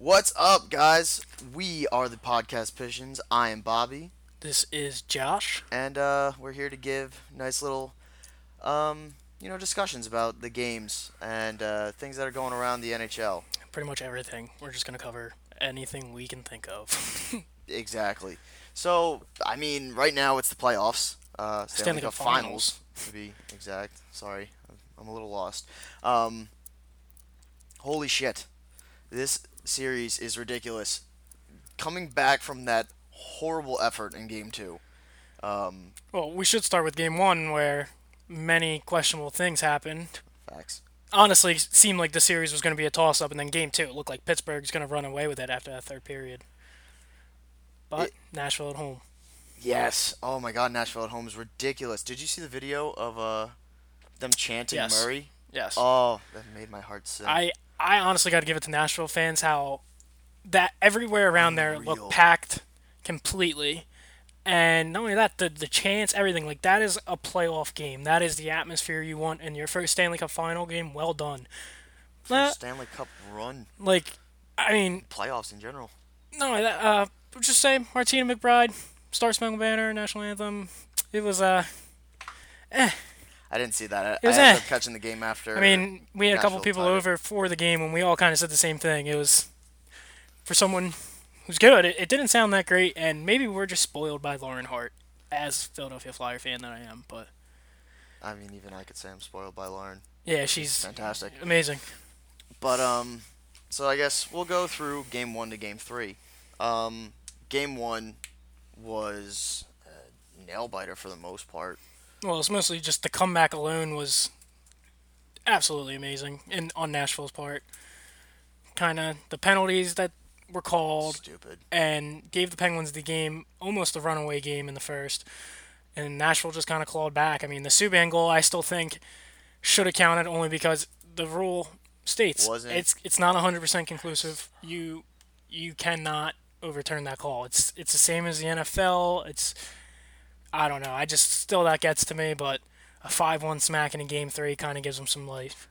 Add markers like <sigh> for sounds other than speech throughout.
What's up, guys? We are the Podcast Pigeons. I am Bobby, This is Josh. and uh, we're here to give nice little, um, you know, discussions about the games and uh, things that are going around the NHL. Pretty much everything. We're just gonna cover anything we can think of. <laughs> Exactly. So, I mean, right now it's the playoffs. Uh, Stanley, Stanley Cup Cup Finals, to be exact. Sorry, I'm- I'm a little lost. Um, holy shit, this series is ridiculous. Coming back from that horrible effort in Game Two. Um, well, we should start with game one, where many questionable things happened. facts. Honestly, it seemed like the series was gonna be a toss-up, and then game two, it looked like Pittsburgh's gonna run away with it after that third period. But It- Nashville at home. Yes. Oh my God, Nashville at home is ridiculous. Did you see the video of uh them chanting Yes. Murray? Yes. Oh, that made my heart sing. I I honestly got to give it to Nashville fans how that everywhere around there Unreal. looked packed completely. And not only that, the the chance, everything like that is a playoff game. That is the atmosphere you want in your first Stanley Cup final game. Well done. Uh, Stanley Cup run, like, I mean, playoffs in general. No, that, uh, just say Martina McBride, Star Spangled Banner, national anthem. It was uh, I didn't see that. I, It was I ended eh. up catching the game after. I mean, we had a couple people tied over for the game, and we all kind of said the same thing. It was for someone who's good. It, it didn't sound that great, and maybe we're just spoiled by Lauren Hart, as Philadelphia Flyer fan that I am. But I mean, even I could say I'm spoiled by Lauren. yeah, she's Fantastic. amazing. But um, so I guess we'll go through game one to game three. Um, game one was a nail biter for the most part. Well, it's mostly just the comeback alone was absolutely amazing, in on Nashville's part. Kind of the penalties that were called, Stupid. and gave the Penguins the game, almost a runaway game in the first. And Nashville just kind of clawed back. I mean, the Subban goal, I still think, should have counted only because the rule states Wasn't- it's it's not 100% conclusive. You you cannot overturn that call. It's it's the same as the NFL. It's I don't know. I just still that gets to me, but a 5-1 smack in a game 3 kind of gives them some life.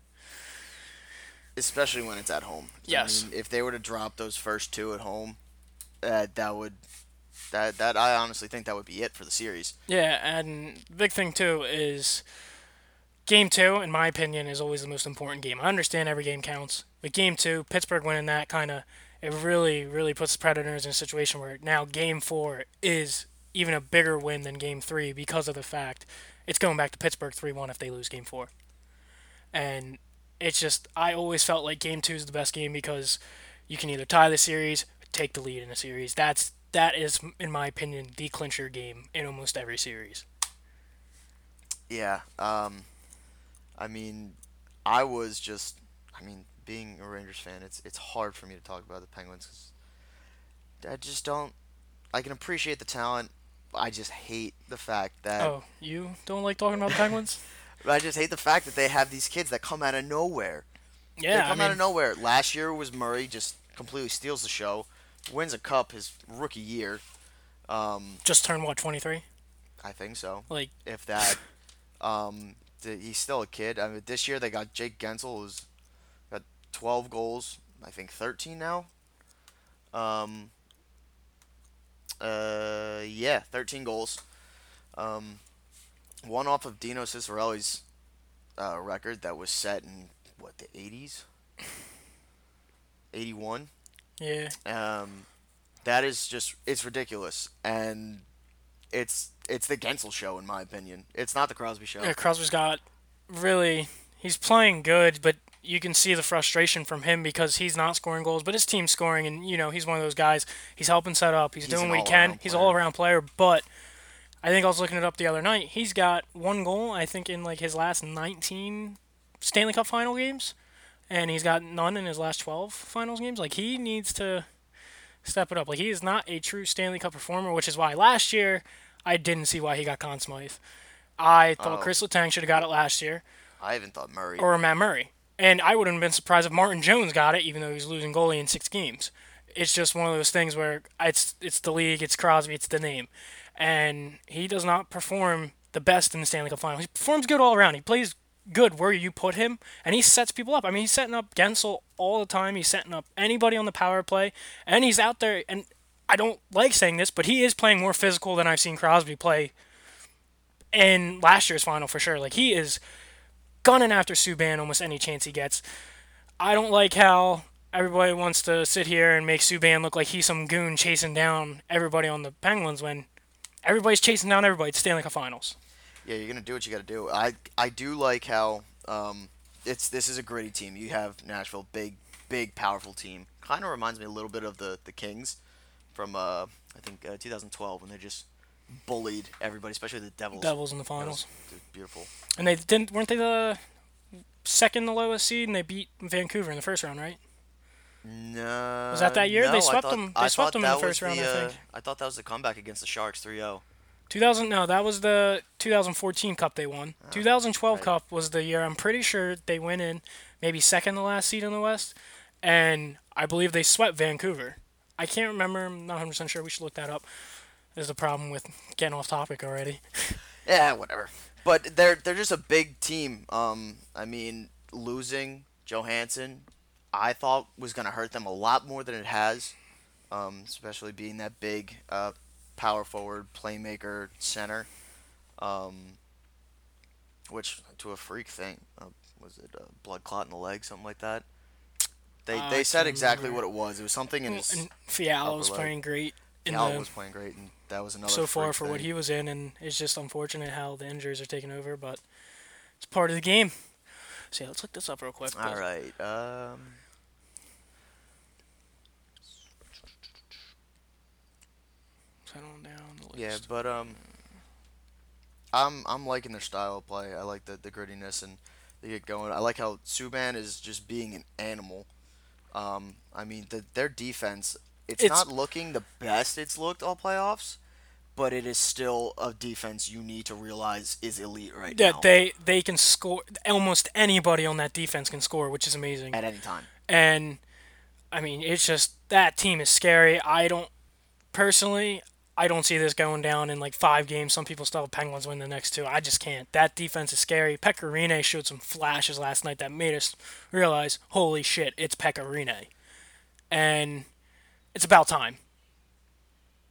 Especially when it's at home. Yes. I mean, if they were to drop those first two at home, uh, that would that that I honestly think that would be it for the series. Yeah, and big thing too is game two, in my opinion, is always the most important game. I understand every game counts, but game two, Pittsburgh winning that kind of it really, really puts the Predators in a situation where now game four is even a bigger win than game three because of the fact it's going back to Pittsburgh three one if they lose game four. And it's just I always felt like game two is the best game because you can either tie the series take the lead in a series. That's that is, in my opinion, the clincher game in almost every series. Yeah. Um, I mean, I was just, I mean, being a Rangers fan, it's it's hard for me to talk about the Penguins because I just don't. I can appreciate the talent. I just hate the fact that Oh, you don't like talking about the Penguins? <laughs> I just hate the fact that they have these kids that come out of nowhere. they Yeah, I come out of nowhere. Last year was Murray just completely steals the show, wins a cup his rookie year. Um, just turned what twenty three? I think so. Like, if that. Um, he's still a kid. I mean, this year they got Jake Guentzel, who's got 12 goals. I think 13 now. Um. Uh, yeah, 13 goals. Um, one off of Dino Ciccarelli's uh, record that was set in what the 80s. 81. yeah, Um, that is just it's ridiculous, and it's it's the Guentzel show in my opinion. It's not the Crosby show. yeah. Crosby's got really. He's playing good, but you can see the frustration from him because he's not scoring goals, but his team's scoring, and you know he's one of those guys. He's helping set up. He's, He's doing what he can. He's all around player, but. I think I was looking it up the other night. He's got one goal, I think, in like his last 19 Stanley Cup final games, and he's got none in his last 12 finals games. Like he needs to step it up. Like he is not a true Stanley Cup performer, which is why last year I didn't see why he got Conn Smythe. I thought Oh. Chris Letang should have got it last year, I even thought Murray. or Matt Murray. And I wouldn't have been surprised if Martin Jones got it, even though he's losing goalie in six games. It's just one of those things where it's it's the league, it's Crosby, it's the name, and he does not perform the best in the Stanley Cup Final. He performs good all around. He plays good where you put him, and he sets people up. I mean, he's setting up Guentzel all the time. He's setting up anybody on the power play, and he's out there. And I don't like saying this, but he is playing more physical than I've seen Crosby play in last year's final for sure. Like he is gunning after Subban almost any chance he gets. I don't like how everybody wants to sit here and make Subban look like he's some goon chasing down everybody on the Penguins when everybody's chasing down everybody. It's Stanley Cup Finals. Yeah, you're gonna do what you gotta do. I I do like how um, it's this is a gritty team. You have Nashville, big, big, powerful team. Kind of reminds me a little bit of the the Kings from uh, I think uh, 2012 when they just bullied everybody, especially the Devils. Devils in the finals, beautiful. and they didn't weren't they the second the lowest seed, and they beat Vancouver in the first round, right? No. Was that that year? They no, I swept thought- them- they I swept them in the first was round, I uh, think. I thought that was the comeback against the Sharks, oh. 3-0. 2000 no, that was the 2014 Cup they won. 2012 Ah, right. Cup was the year I'm pretty sure they went in maybe second the last seed in the West, and I believe they swept Vancouver. I can't remember. I'm not 100 percent sure. We should look that up. There's the problem with getting off topic already. <laughs> Yeah, whatever. But they're they're just a big team. Um, I mean, losing Johansen, I thought was gonna hurt them a lot more than it has. Um, especially being that big uh, power forward, playmaker, center. Um, which to a freak thing uh, was it a blood clot in the leg, something like that. They Uh, they said exactly remember. what it was. It was something in and Fiala was leg. playing great Cal the, was playing great, and that was another. so far for what he was in, and it's just unfortunate how the injuries are taking over, but it's part of the game. So yeah, let's look this up real quick. All right. Um, down the list. Yeah, but um, I'm I'm liking their style of play. I like the the grittiness and they get going. I like how Subban is just being an animal. Um, I mean, the, their defense. It's, It's- not looking the best it's looked all playoffs, but it is still a defense you need to realize is elite right Yeah, now they they can score. Almost anybody on that defense can score, which is amazing. at any time. And I mean, it's just that team is scary. I don't personally. I don't see this going down in like five games. Some people still have Penguins win the next two. I just can't. That defense is scary. Pekka Rinne showed some flashes last night that made us realize, holy shit, it's Pekka Rinne. And it's about time.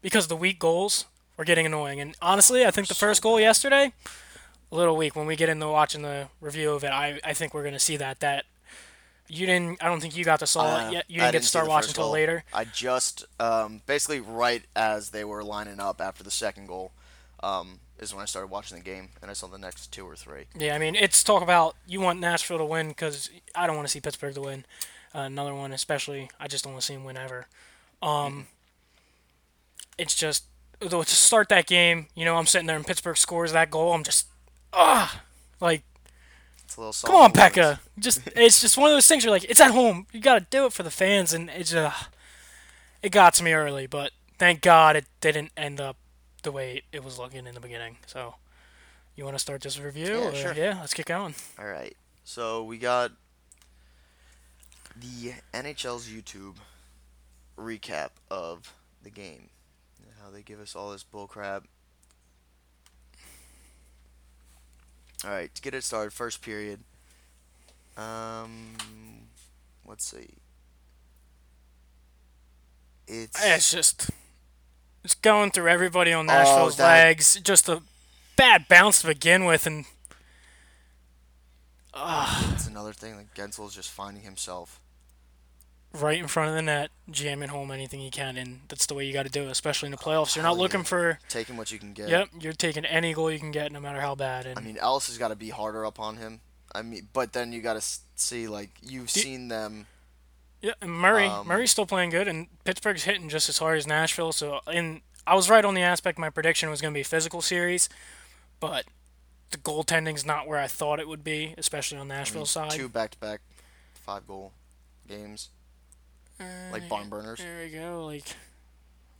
Because the weak goals were getting annoying. And honestly, I think the first goal yesterday, a little weak. When we get into watching the review of it, I, I think we're going to see that. That you didn't, I don't think you got to saw Uh, it yet. You I didn't get to start watching until later. I just um, basically right as they were lining up after the second goal um, is when I started watching the game, and I saw the next two or three. Yeah, I mean, it's talk about you want Nashville to win because I don't want to see Pittsburgh to win. Uh, another one, especially, I just don't want to see him win ever. Um, it's just to start that game, you know, I'm sitting there and Pittsburgh scores that goal. I'm just ah, like It's a little come on, Pekka. Just it's just one of those things. You're like, it's at home. You got to do it for the fans, and it's uh, it got to me early, but thank God it didn't end up the way it was looking in the beginning. So. You want to start this review? Yeah, or- sure. Yeah, let's get going. All right. So we got the NHL's YouTube recap of the game. They give us all this bullcrap. All right, to get it started, first period. Um, let's see. It's It's just it's going through everybody on Nashville's that- legs. Just a bad bounce to begin with, and it's another thing. Like Guentzel's just finding himself. Right in front of the net, jamming home anything he can, and that's the way you got to do it, especially in the playoffs. You're not hell looking yeah. for Taking what you can get. yep. You're taking any goal you can get, no matter how bad. And I mean, Ellis has got to be harder up on him. I mean, but then you got to see like you've Do- seen them. yeah, and Murray, um, Murray's still playing good, and Pittsburgh's hitting just as hard as Nashville. So, and I was right on the aspect. My prediction was going to be a physical series, but the goaltending's not where I thought it would be, especially on I mean, Nashville's side. two back-to-back, five goal games, like barn burners. There we go. Like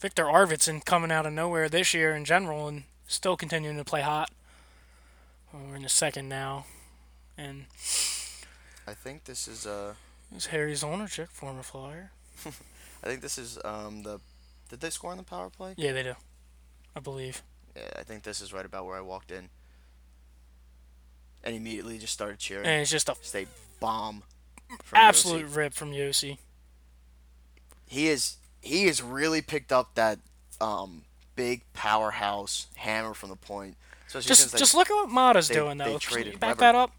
Victor Arvidsson coming out of nowhere this year in general and still continuing to play hot. Well, we're in the second now. And I think this is uh, it's Harry Zolnierczyk, former Flyer. <laughs> I think this is um the. Did they score on the power play? Yeah, they do. I believe. Yeah, I think this is right about where I walked in. and immediately just started cheering. and it's just a a bomb. from absolute Josi. rip from Josi. He is he has really picked up that um, big powerhouse hammer from the point. Especially since Just they, just look at what Maatta's they- doing though. Back Weber. that up.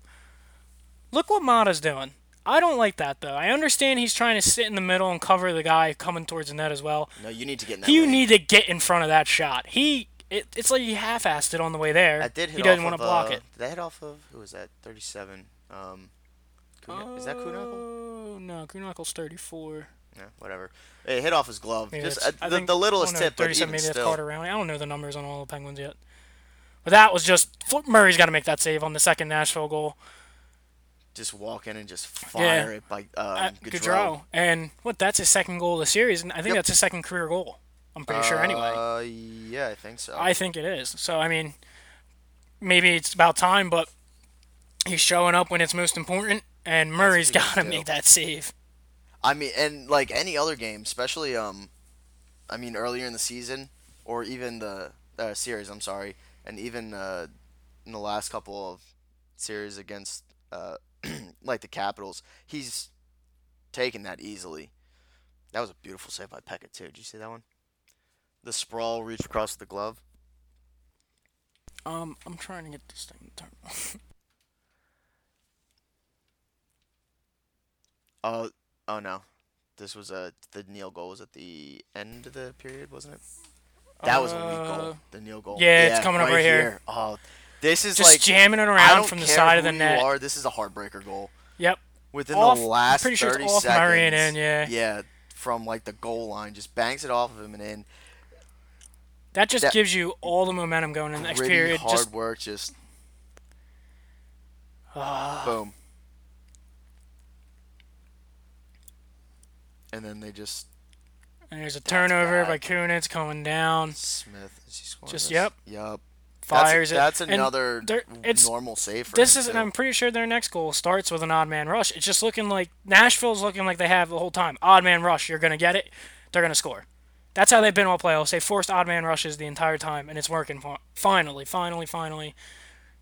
Look what Maatta's doing. I don't like that though. I understand he's trying to sit in the middle and cover the guy coming towards the net as well. no, you need to get in that. You lane. need to get in front of that shot. He it, it's like he half-assed it on the way there. I did hit he doesn't want to block uh, it. Did I hit off of who was that? Thirty-seven. Um, Kuna- is that Kuhnhackl? Oh no, Kuhnhackl's 34. Yeah, whatever. It hit off his glove. Maybe Just uh, the, the littlest tip, but 37, even still. Carter Rowney. I don't know the numbers on all the Penguins yet. But that was just Flip Murray's got to make that save on the second Nashville goal. just walk in and just fire Yeah. it by um, Uh, Gaudreau. Gaudreau. And what? That's his second goal of the series, and I think Yep. that's his second career goal. I'm pretty sure. Anyway, Uh, yeah, I think so. I think it is. So I mean, maybe it's about time, but he's showing up when it's most important, and Murray's got to make that save. I mean, and like any other game, especially um, I mean earlier in the season or even the uh, series. I'm sorry, and even uh, in the last couple of series against uh, <clears throat> like the Capitals, he's taken that easily. That was a beautiful save by Pekka too. Did you see that one? The sprawl reach across the glove. Um, I'm trying to get this thing to turn. Oh, <laughs> oh no, this was a the Neal goal was at the end of the period, wasn't it? That was a weak Uh, goal. The Neal goal. yeah, it's coming up right here. Oh, this is Just like jamming it I around don't from the care side of who the you net. Are, this is a heartbreaker goal. Yep. Within Off- the I'm last pretty sure it's 30 off seconds. Murray and in, yeah. Yeah, from like the goal line, just banks it off of him and in. That just That- gives you all the momentum going in the next Gritty, period. hard Just work, just Ah. boom. And then they just and there's a turnover by Kunitz coming down. Smith. Is he scoring Just this? yep. Yup. Fires that's, it. That's another it's- normal save This is, too. I'm pretty sure their next goal starts with an odd man rush. It's just looking like Nashville's looking like they have the whole time. Odd man rush, you're gonna get it. They're gonna score. That's how they've been all playoffs. They forced odd man rushes the entire time, and it's working. Finally, finally, finally.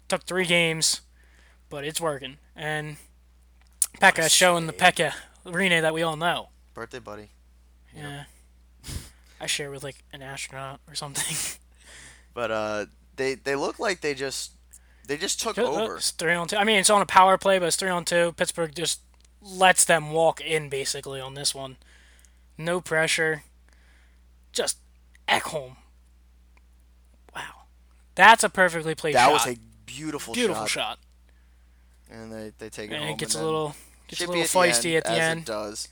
Took three games, but it's working. And Pekka showing the Pekka Rinne that we all know. Birthday buddy. Yeah. I share with like an astronaut or something. <laughs> But uh, they they look like they just they just took over. It's three on two. I mean, it's on a power play, but it's three on two. Pittsburgh just lets them walk in basically on this one. No pressure. Just Ekholm. Wow, that's a perfectly played That shot. was a beautiful, beautiful shot. shot, And they, they take it and home. it gets a little gets a little at feisty at the as end. It does.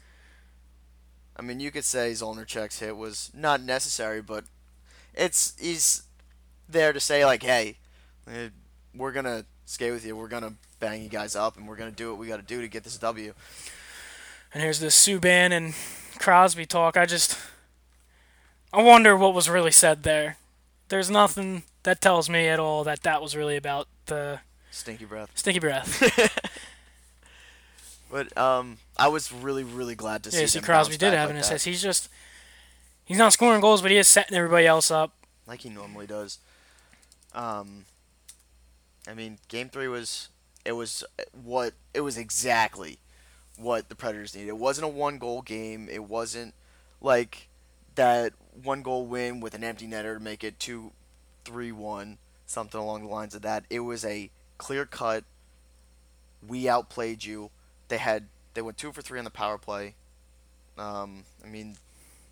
I mean, you could say Zolnierczyk's hit was not necessary, but it's he's there to say like, hey, eh, we're gonna skate with you. We're gonna bang you guys up, and we're gonna do what we got to do to get this W. And here's the Subban and Crosby talk. I just I wonder what was really said there. There's nothing that tells me at all that that was really about the Stinky breath. stinky breath. <laughs> But um, I was really really glad to see. Yeah, see, them Crosby did have like an that, assist. He's just he's not scoring goals, but he is setting everybody else up. like he normally does. Um, I mean, game three was it was what it was exactly what the Predators needed. It wasn't a one goal game. It wasn't like that one goal win with an empty netter to make it two, three, one, something along the lines of that. It was a clear cut. We outplayed you. They had they went two for three on the power play. Um, I mean,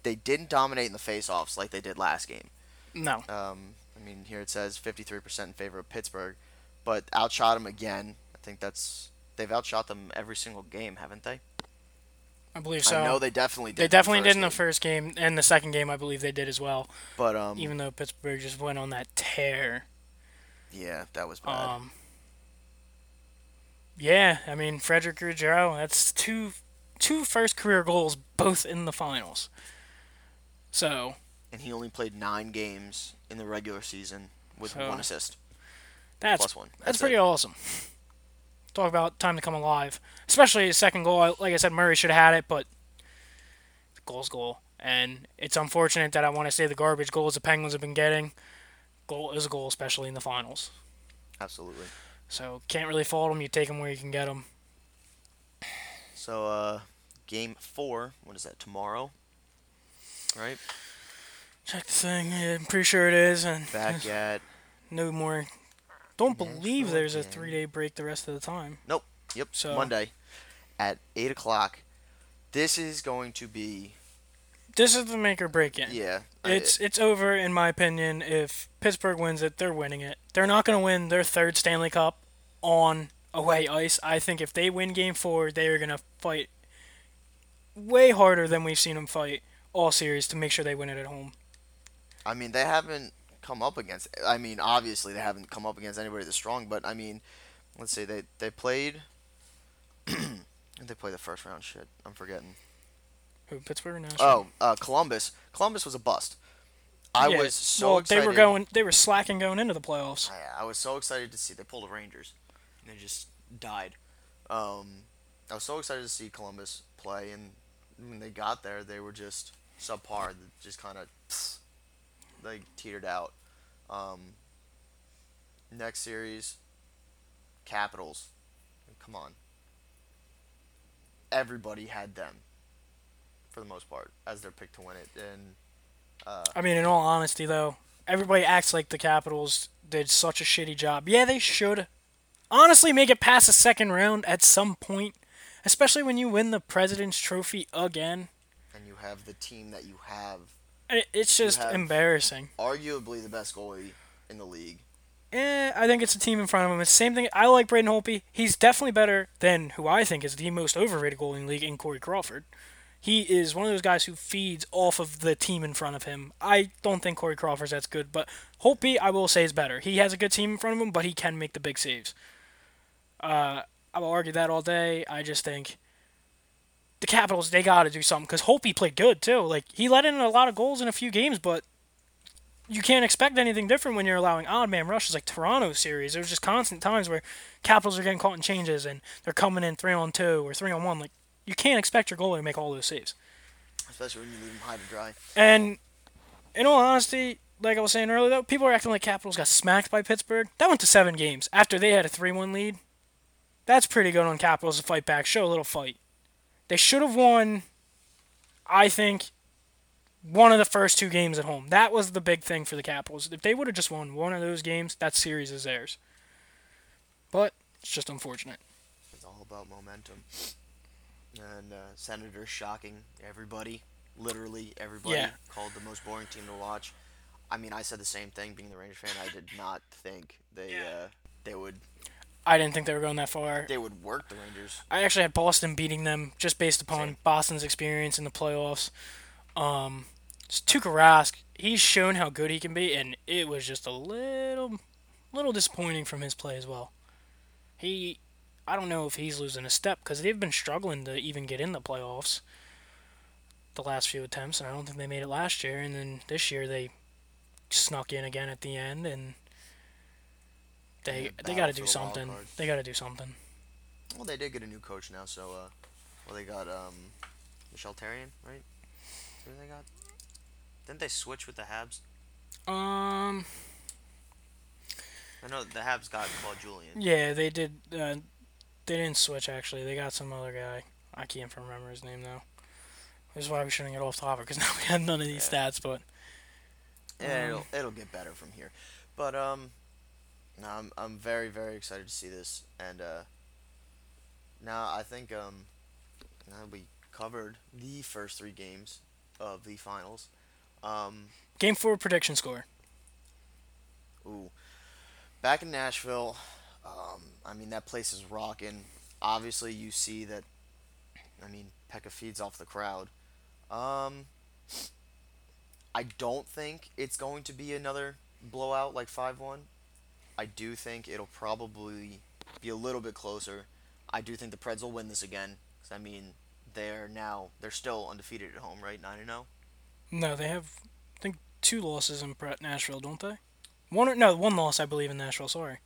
they didn't dominate in the face-offs like they did last game. No, Um, I mean, here it says 53% in favor of Pittsburgh, but outshot them again. I think that's they've outshot them every single game, haven't they? I believe so. I know they definitely did. they in the definitely did in the game, first game, and the second game I believe they did as well. But um, Even though Pittsburgh just went on that tear. yeah, that was bad. Um, yeah, I mean Frederick Ruggiero, that's two two first career goals, both in the finals. So and he only played nine games in the regular season with So- one assist that's plus one. That's That's pretty it. awesome. Talk about time to come alive. Especially his second goal. Like I said, Murray should have had it, but the goal's goal. And it's unfortunate that I want to say the garbage goals the Penguins have been getting. Goal is a goal, especially in the finals. Absolutely. So can't really fault them. You take them where you can get them. So, uh, game four, what is that, tomorrow? Right? Check the thing. Yeah, I'm pretty sure it is. And Back <laughs> at, no more. Don't believe there's a three day break the rest of the time. Nope. Yep, So- Monday at 8 o'clock. This is going to be, This is the make or break game. yeah. I- It's it's over in my opinion. If Pittsburgh wins it, they're winning it. They're not going to win their third Stanley Cup on away ice. I think if they win Game Four, they are going to fight way harder than we've seen them fight all series to make sure they win it at home. I mean, they haven't come up against. I mean, obviously they haven't come up against anybody that's strong, but I mean, let's say they they played. <clears throat> they played the first round. Shit, I'm forgetting. Who Pittsburgh or Nashville? Oh, uh, Columbus. Columbus was a bust. I Yeah, was so well, excited. they were going. They were slacking going into the playoffs. I, I was so excited to see they pulled the Rangers, and they just died. Um, I was so excited to see Columbus play, and when they got there, they were just subpar. They Just kind of they teetered out. Um, next series, Capitals. Come on. Everybody had them, for the most part, as their pick to win it, and uh, I mean, in all honesty, though, everybody acts like the Capitals did such a shitty job. Yeah, they should. Honestly, make it past the second round at some point, especially when you win the President's Trophy again. and you have the team that you have It's just embarrassing. arguably the best goalie in the league. Eh, I think it's a team in front of him. It's the same thing. I like Braden Holtby. He's definitely better than who I think is the most overrated goalie in the league in Corey Crawford. He is one of those guys who feeds off of the team in front of him. I don't think Corey Crawford's that's good, but Holtby, I will say, is better. He has a good team in front of him, but he can make the big saves. Uh, I will argue that all day. I just think the Capitals, they got to do something because Holtby played good, too. Like, he let in a lot of goals in a few games, but you can't expect anything different when you're allowing odd man rushes like Toronto series. There's just constant times where Capitals are getting caught in changes and they're coming in three on two or three on one. Like you can't expect your goalie to make all those saves. especially when you leave them high to dry. And in all honesty, like I was saying earlier, though, people are acting like Capitals got smacked by Pittsburgh. That went to seven games after they had a three-one lead. That's pretty good on Capitals to fight back, show a little fight. They should have won. I think one of the first two games at home. That was the big thing for the Capitals. If they would have just won one of those games, that series is theirs. But it's just unfortunate. It's all about momentum. And uh, Senator shocking everybody, literally everybody, Yeah. called the most boring team to watch. I mean, I said the same thing. Being the Rangers fan, I did not think they Yeah. uh, they would I didn't think they were going that far. they would work the Rangers. I actually had Boston beating them just based upon Same. Boston's experience in the playoffs. Um, Tuukka Rask, he's shown how good he can be, and it was just a little, little disappointing from his play as well. He, I don't know if he's losing a step because they've been struggling to even get in the playoffs. The last few attempts, and I don't think they made it last year. And then this year they snuck in again at the end, and they Yeah, they got to do something. They got to do something. Well, they did get a new coach now, so uh, well, they got um, Michel Therrien, right? Who they got? Didn't they switch with the Habs? Um. I know the Habs got Claude Julien. Yeah, they did. Uh, they didn't switch actually. They got some other guy. I can't remember his name though. This is why we shouldn't get off topic because <laughs> now we have none of these Yeah. stats. But Yeah, Um, it'll it'll get better from here. But um, no, I'm I'm very very excited to see this, and uh, now I think um, now we covered the first three games of the finals. Um, game four prediction score. ooh, back in Nashville, um, I mean that place is rocking. Obviously, you see that. I mean, Pekka feeds off the crowd. Um, I don't think it's going to be another blowout like 5 1. I do think it'll probably be a little bit closer. I do think the Preds will win this again. 'cause, I mean, they're now, they're still undefeated at home, right? 9 0? No, they have I think two losses in Nashville, don't they? One or, no, one loss I believe in Nashville. Sorry,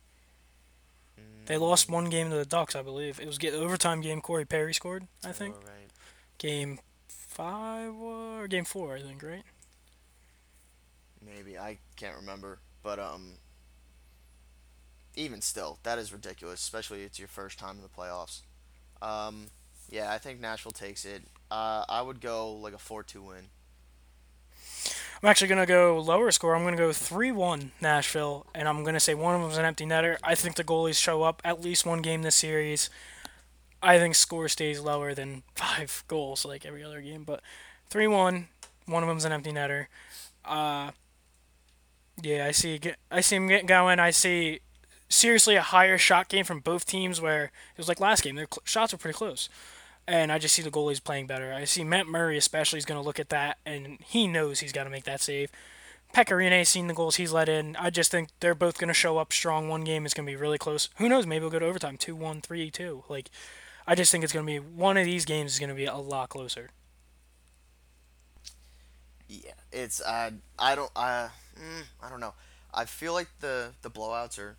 they lost one game to the Ducks. I believe it was get overtime game. Corey Perry scored. I think Oh, right. game five or game four. I think right. Maybe. I can't remember. But, um, even still, that is ridiculous, especially it's your first time in the playoffs. Um, yeah, I think Nashville takes it. Uh, I would go like a four-two win. I'm actually going to go lower score. I'm going to go 3 1 Nashville, and I'm going to say one of them's an empty netter. I think the goalies show up at least one game this series. I think score stays lower than <laughs> five goals like every other game, but 3 1, one of them's an empty netter. Uh, yeah, I see. I see him getting going. I see seriously a higher shot game from both teams where it was like last game. Their cl- shots were pretty close and I just see the goalies playing better. I see Matt Murray especially is going to look at that, and he knows he's got to make that save. Pekka Rinne seen the goals he's let in. I just think they're both going to show up strong. One game is going to be really close. Who knows? Maybe we'll go to overtime, 2-1, 3-2. Like, I just think it's going to be one of these games is going to be a lot closer. Yeah, it's uh, I don't uh, mm, I don't know. I feel like the the blowouts are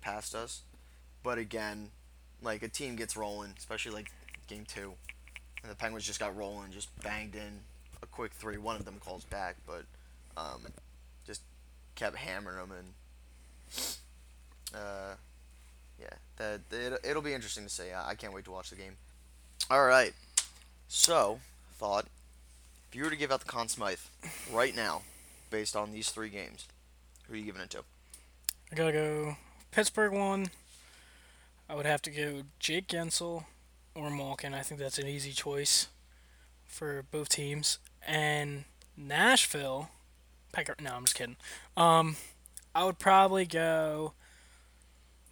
past us, but again, like a team gets rolling, especially like game two. And the Penguins just got rolling, just banged in a quick three. One of them calls back, but um, just kept hammering them. And uh, yeah, that it, it'll be interesting to see. I can't wait to watch the game. All right. So, thought if you were to give out the Conn Smythe right now, based on these three games, who are you giving it to? I gotta go Pittsburgh one. I would have to go Jake Guentzel or Malkin. I think that's an easy choice for both teams. And Nashville, Pecker. No, I'm just kidding. Um, I would probably go.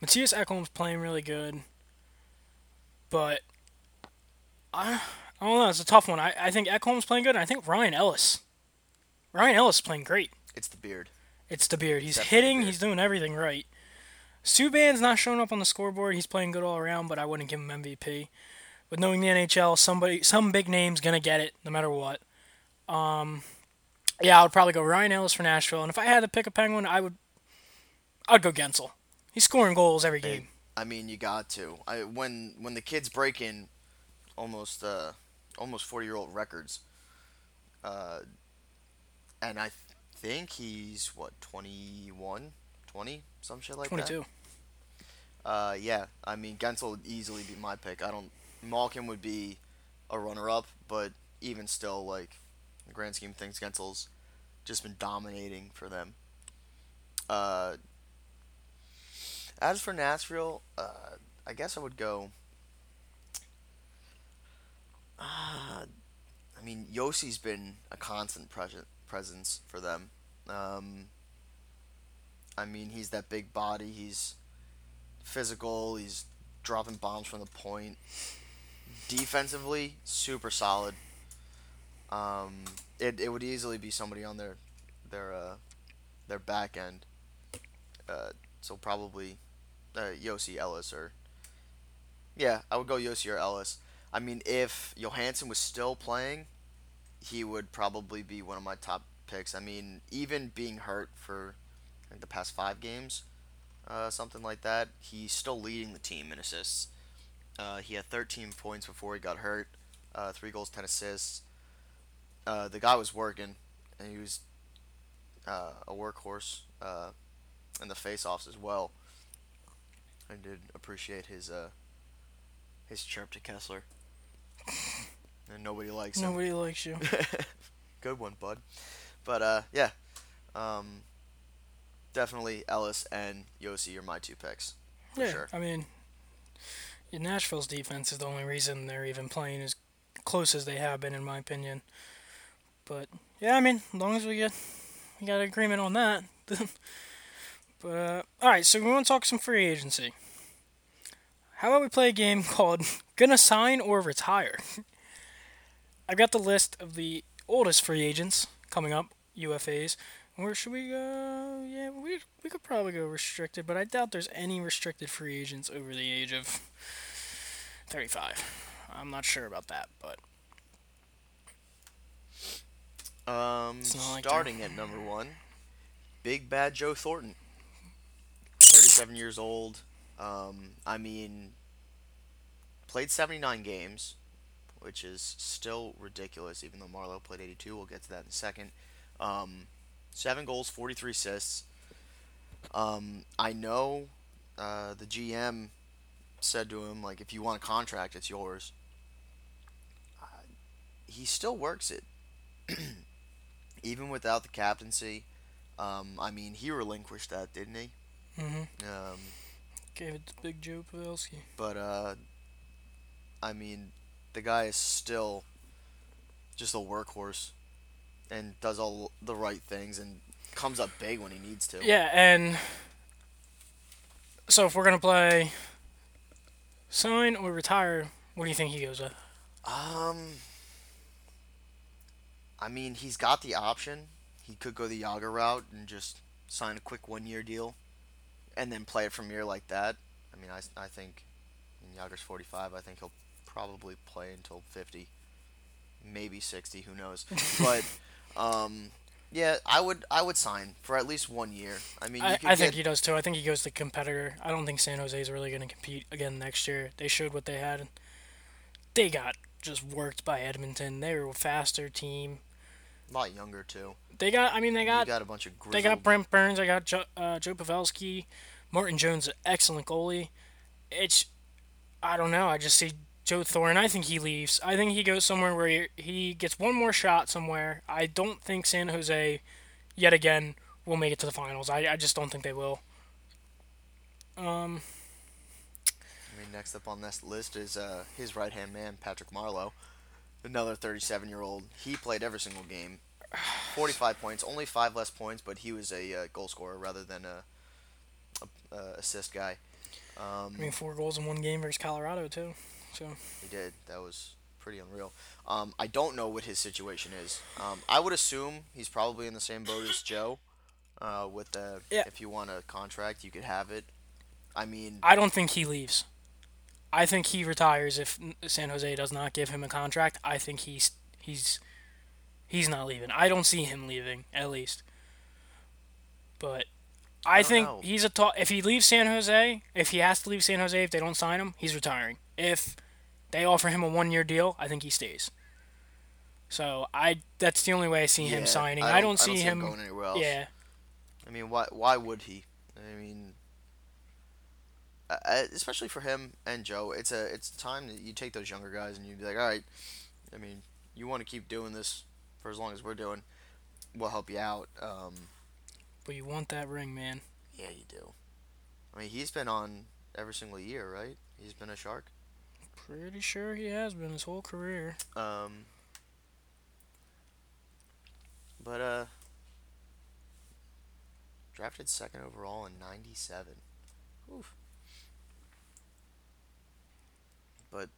Mattias Ekholm's playing really good, but I, I don't know. It's a tough one. I, I think Ekholm's playing good, and I think Ryan Ellis. Ryan Ellis is playing great. It's the beard. It's the beard. He's Definitely hitting. Beard. He's doing everything right. Subban's not showing up on the scoreboard. He's playing good all around, but I wouldn't give him MVP. But knowing the NHL, somebody, some big name's gonna get it no matter what. Um, yeah, I would probably go Ryan Ellis for Nashville, and if I had to pick a Penguin, I would, I'd go Guentzel. He's scoring goals every game. I mean, you got to. I when when the kids break in, almost uh, almost forty year old records. Uh, and I think he's what 21, 20, some shit like 22. that. 22. Uh, yeah, I mean Guentzel would easily be my pick. I don't Malkin would be a runner-up, but even still, like the grand scheme of things, Guentzel's just been dominating for them. Uh, as for Nashville, uh, I guess I would go. Uh, I mean, Josi's been a constant present presence for them. Um, I mean, he's that big body. He's physical. He's dropping bombs from the point defensively, super solid. Um, it, it would easily be somebody on their their uh, their back end. Uh, so probably uh, Josi Ellis or yeah, I would go Josi or Ellis. I mean, if Johansen was still playing, he would probably be one of my top picks. I mean, even being hurt for the past five games, uh, something like that, he's still leading the team in assists. Uh, he had 13 points before he got hurt. Uh, three goals, 10 assists. Uh, the guy was working, and he was uh, a workhorse uh, in the face-offs as well. I did appreciate his uh, his chirp to Kesler. <laughs> and nobody likes him. Nobody likes you. <laughs> Good one, bud. But yeah, um, definitely Ellis and Josi are my two picks. For yeah, sure. I mean, Nashville's defense is the only reason they're even playing as close as they have been, in my opinion. But yeah, I mean, as long as we get we got agreement on that. <laughs> but uh, all right, so we want to talk some free agency. How about we play a game <laughs> called "Gonna Sign or Retire"? <laughs> I've got the list of the oldest free agents coming up, UFAs. Where should we go? Yeah, we we could probably go restricted, but I doubt there's any restricted free agents over the age of 35. I'm not sure about that, but. Um, like starting at number one, Big Bad Joe Thornton. 37 years old. Um, I mean, played 79 games, which is still ridiculous, even though Marleau played 82. We'll get to that in a second. Um, seven goals, 43 assists. Um, I know uh, the GM said to him like, if you want a contract, it's yours. Uh, he still works it, <clears throat> even without the captaincy. Um, I mean, he relinquished that, didn't he? Mm-hmm. Um, Gave it to Big Joe Pavelski. but uh, I mean, the guy is still just a workhorse and does all the right things and comes up big when he needs to. Yeah, and so if we're gonna play sign or retire, what do you think he goes with? Um, I mean, he's got the option. He could go the Jagr route and just sign a quick one-year deal, and then play it from here like that. I mean, I, I think I mean, Jagr's 45. I think he'll probably play until 50, maybe 60. Who knows? <laughs> but um, yeah, I would I would sign for at least one year. I mean, you I, could I get, think he does too. I think he goes to competitor. I don't think San Jose is really going to compete again next year. They showed what they had. They got just worked by Edmonton. They were a faster team. a lot younger too. They got. I mean, they you got. got a bunch of grizzled. They got Brent Burns. I got Joe, uh, Joe Pavelski. Martin Jones, an excellent goalie. It's. I don't know. I just see Joe Thorne. I think he leaves. I think he goes somewhere where he, he gets one more shot somewhere. I don't think San Jose, yet again, will make it to the finals. I, I just don't think they will. Um. I mean, next up on this list is uh, his right hand man, Patrick Marleau, another 37 year old. He played every single game, <sighs> 45 points, only five less points, but he was a uh, goal scorer rather than a, a, a assist guy. Um, I mean, four goals in one game versus Colorado too. So he did. That was pretty unreal. Um, I don't know what his situation is. Um, I would assume he's probably in the same boat as Joe. Uh, with the Yeah. if you want a contract, you could have it. I mean, I don't think he leaves. I think he retires if San Jose does not give him a contract. I think he's he's he's not leaving. I don't see him leaving at least. But I, don't think know. he's a ta- if he leaves San Jose, if he has to leave San Jose if they don't sign him, he's retiring. If they offer him a one-year deal, I think he stays. So I that's the only way I see him signing. I don't, see, him, going anywhere else. Yeah. I mean, why why would he? I mean, uh, uh, especially for him and Joe, it's a it's time that you take those younger guys and you be like, all right, I mean, you want to keep doing this for as long as we're doing, we'll help you out. Um, But you want that ring, man. yeah, you do. I mean, he's been on every single year, right? He's been a shark. Pretty sure he has been his whole career. Um, but uh, drafted second overall in '97. Oof. But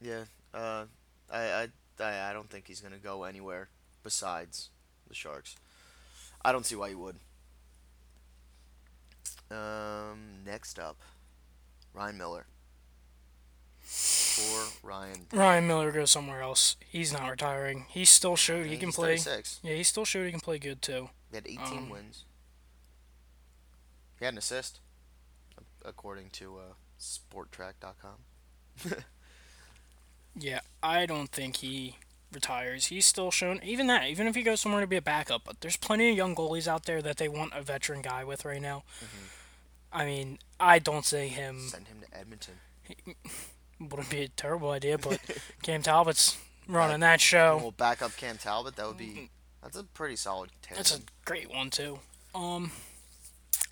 yeah, uh, I, I I don't think he's gonna go anywhere besides the Sharks. I don't see why he would. Um, next up, Ryan Miller. Ryan. Ryan Miller goes somewhere else. He's not retiring. He still showed he can he's play. 36. Yeah, he still showed he can play good too. He had 18 Um, wins. He had an assist, according to uh, SportTrack.com. <laughs> Yeah, I don't think he retires. He's still shown even that, even if he goes somewhere to be a backup. But there's plenty of young goalies out there that they want a veteran guy with right now. I mean, I don't see him. Send him to Edmonton. Wouldn't be a terrible idea, but <laughs> Cam Talbot's running that show. we'll back up Cam Talbot. That would be. That's a pretty solid tandem. That's a great one too. Um,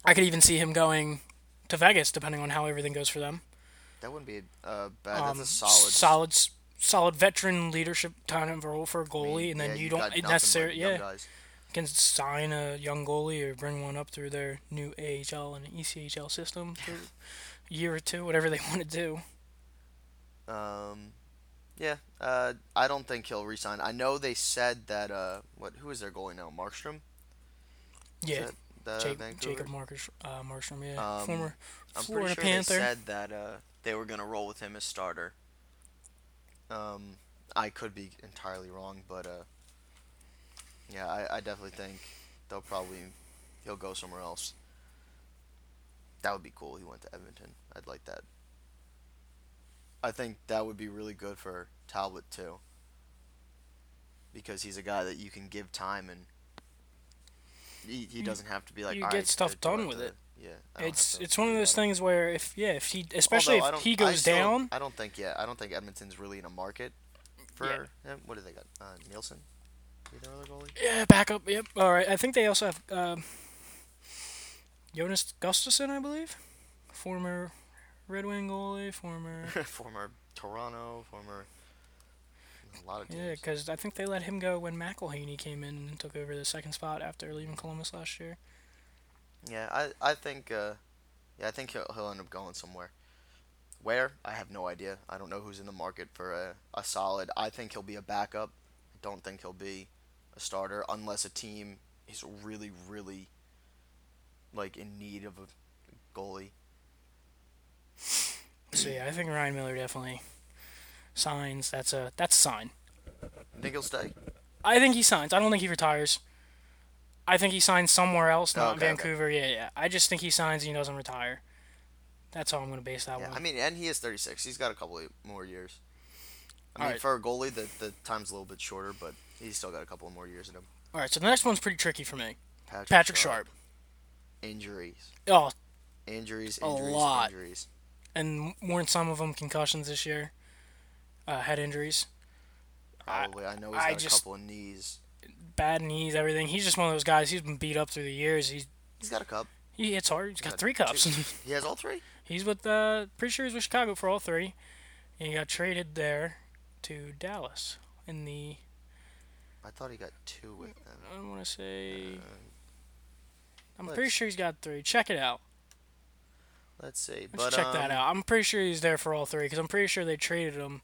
I could even see him going to Vegas, depending on how everything goes for them. That wouldn't be uh, bad. Um, That's a solid. solid, solid veteran leadership kind of role for a goalie, mean, and then yeah, you got don't necessarily, yeah, guys. can sign a young goalie or bring one up through their new AHL and ECHL system for a year or two, whatever they <laughs> want to do. Um, yeah. Uh, I don't think he'll resign. I know they said that. Uh, what? Who is their goalie now? Markstrom. Yeah, that Jake, Jacob Marcus, uh, Markstrom, yeah, Um, former I'm Florida pretty sure Panther. they said that uh, they were gonna roll with him as starter. Um, I could be entirely wrong, but uh, yeah, I, I definitely think they'll probably he'll go somewhere else. That would be cool. He went to Edmonton. I'd like that. I think that would be really good for Talbot too. Because he's a guy that you can give time and he, he doesn't have to be like you get right, stuff do I done with to-" it. yeah. it's it's one of those things where if yeah if he especially Although if he I goes still- down I don't think yeah. I don't think Edmonton's really in a market for Yeah. him. What do they got? Uh, Nielsen, other goalie. yeah backup yep all right I think they also have um, Jonas Gustavsson I believe former Red Wing goalie former <laughs> former Toronto, former a lot of teams. yeah because I think they let him go when McElhinney came in and took over the second spot after leaving Columbus last year Yeah, I I think uh, yeah I think he'll he'll end up going somewhere. Where I have no idea. I don't know who's in the market for a, a solid. I think he'll be a backup. I don't think he'll be a starter unless a team is really really like in need of a goalie. So yeah I think Ryan Miller definitely signs that's a that's a sign I think he'll stay. I think he signs. I don't think he retires. I think he signs somewhere else, not in Okay, okay. Vancouver. Yeah, yeah. I just think he signs and he doesn't retire. That's how I'm going to base that Yeah, one. I mean, and he is 36. He's got a couple more years. I mean, Alright. for a goalie, the the time's a little bit shorter, but he's still got a couple more years in him. All right, so the next one's pretty tricky for me. Patrick, Patrick Sharp. Injuries. Oh, Injuries, A injuries, lot. injuries. And more than some of them concussions this year. Uh, head injuries, I- Probably. I, know he's I got a couple of knees. bad knees, everything. He's just one of those guys. He's been beat up through the years. He's He's got a cup. he hits hard. He's got Got three cups. <laughs> He has all three. he's with uh, pretty sure he's with Chicago for all three, and he got traded there to Dallas in the I thought he got two with them. I want to say. Uh, I'm pretty sure he's got three. Check it out. Let's see. Let's But check that um, out. I'm pretty sure he's there for all three because I'm pretty sure they traded him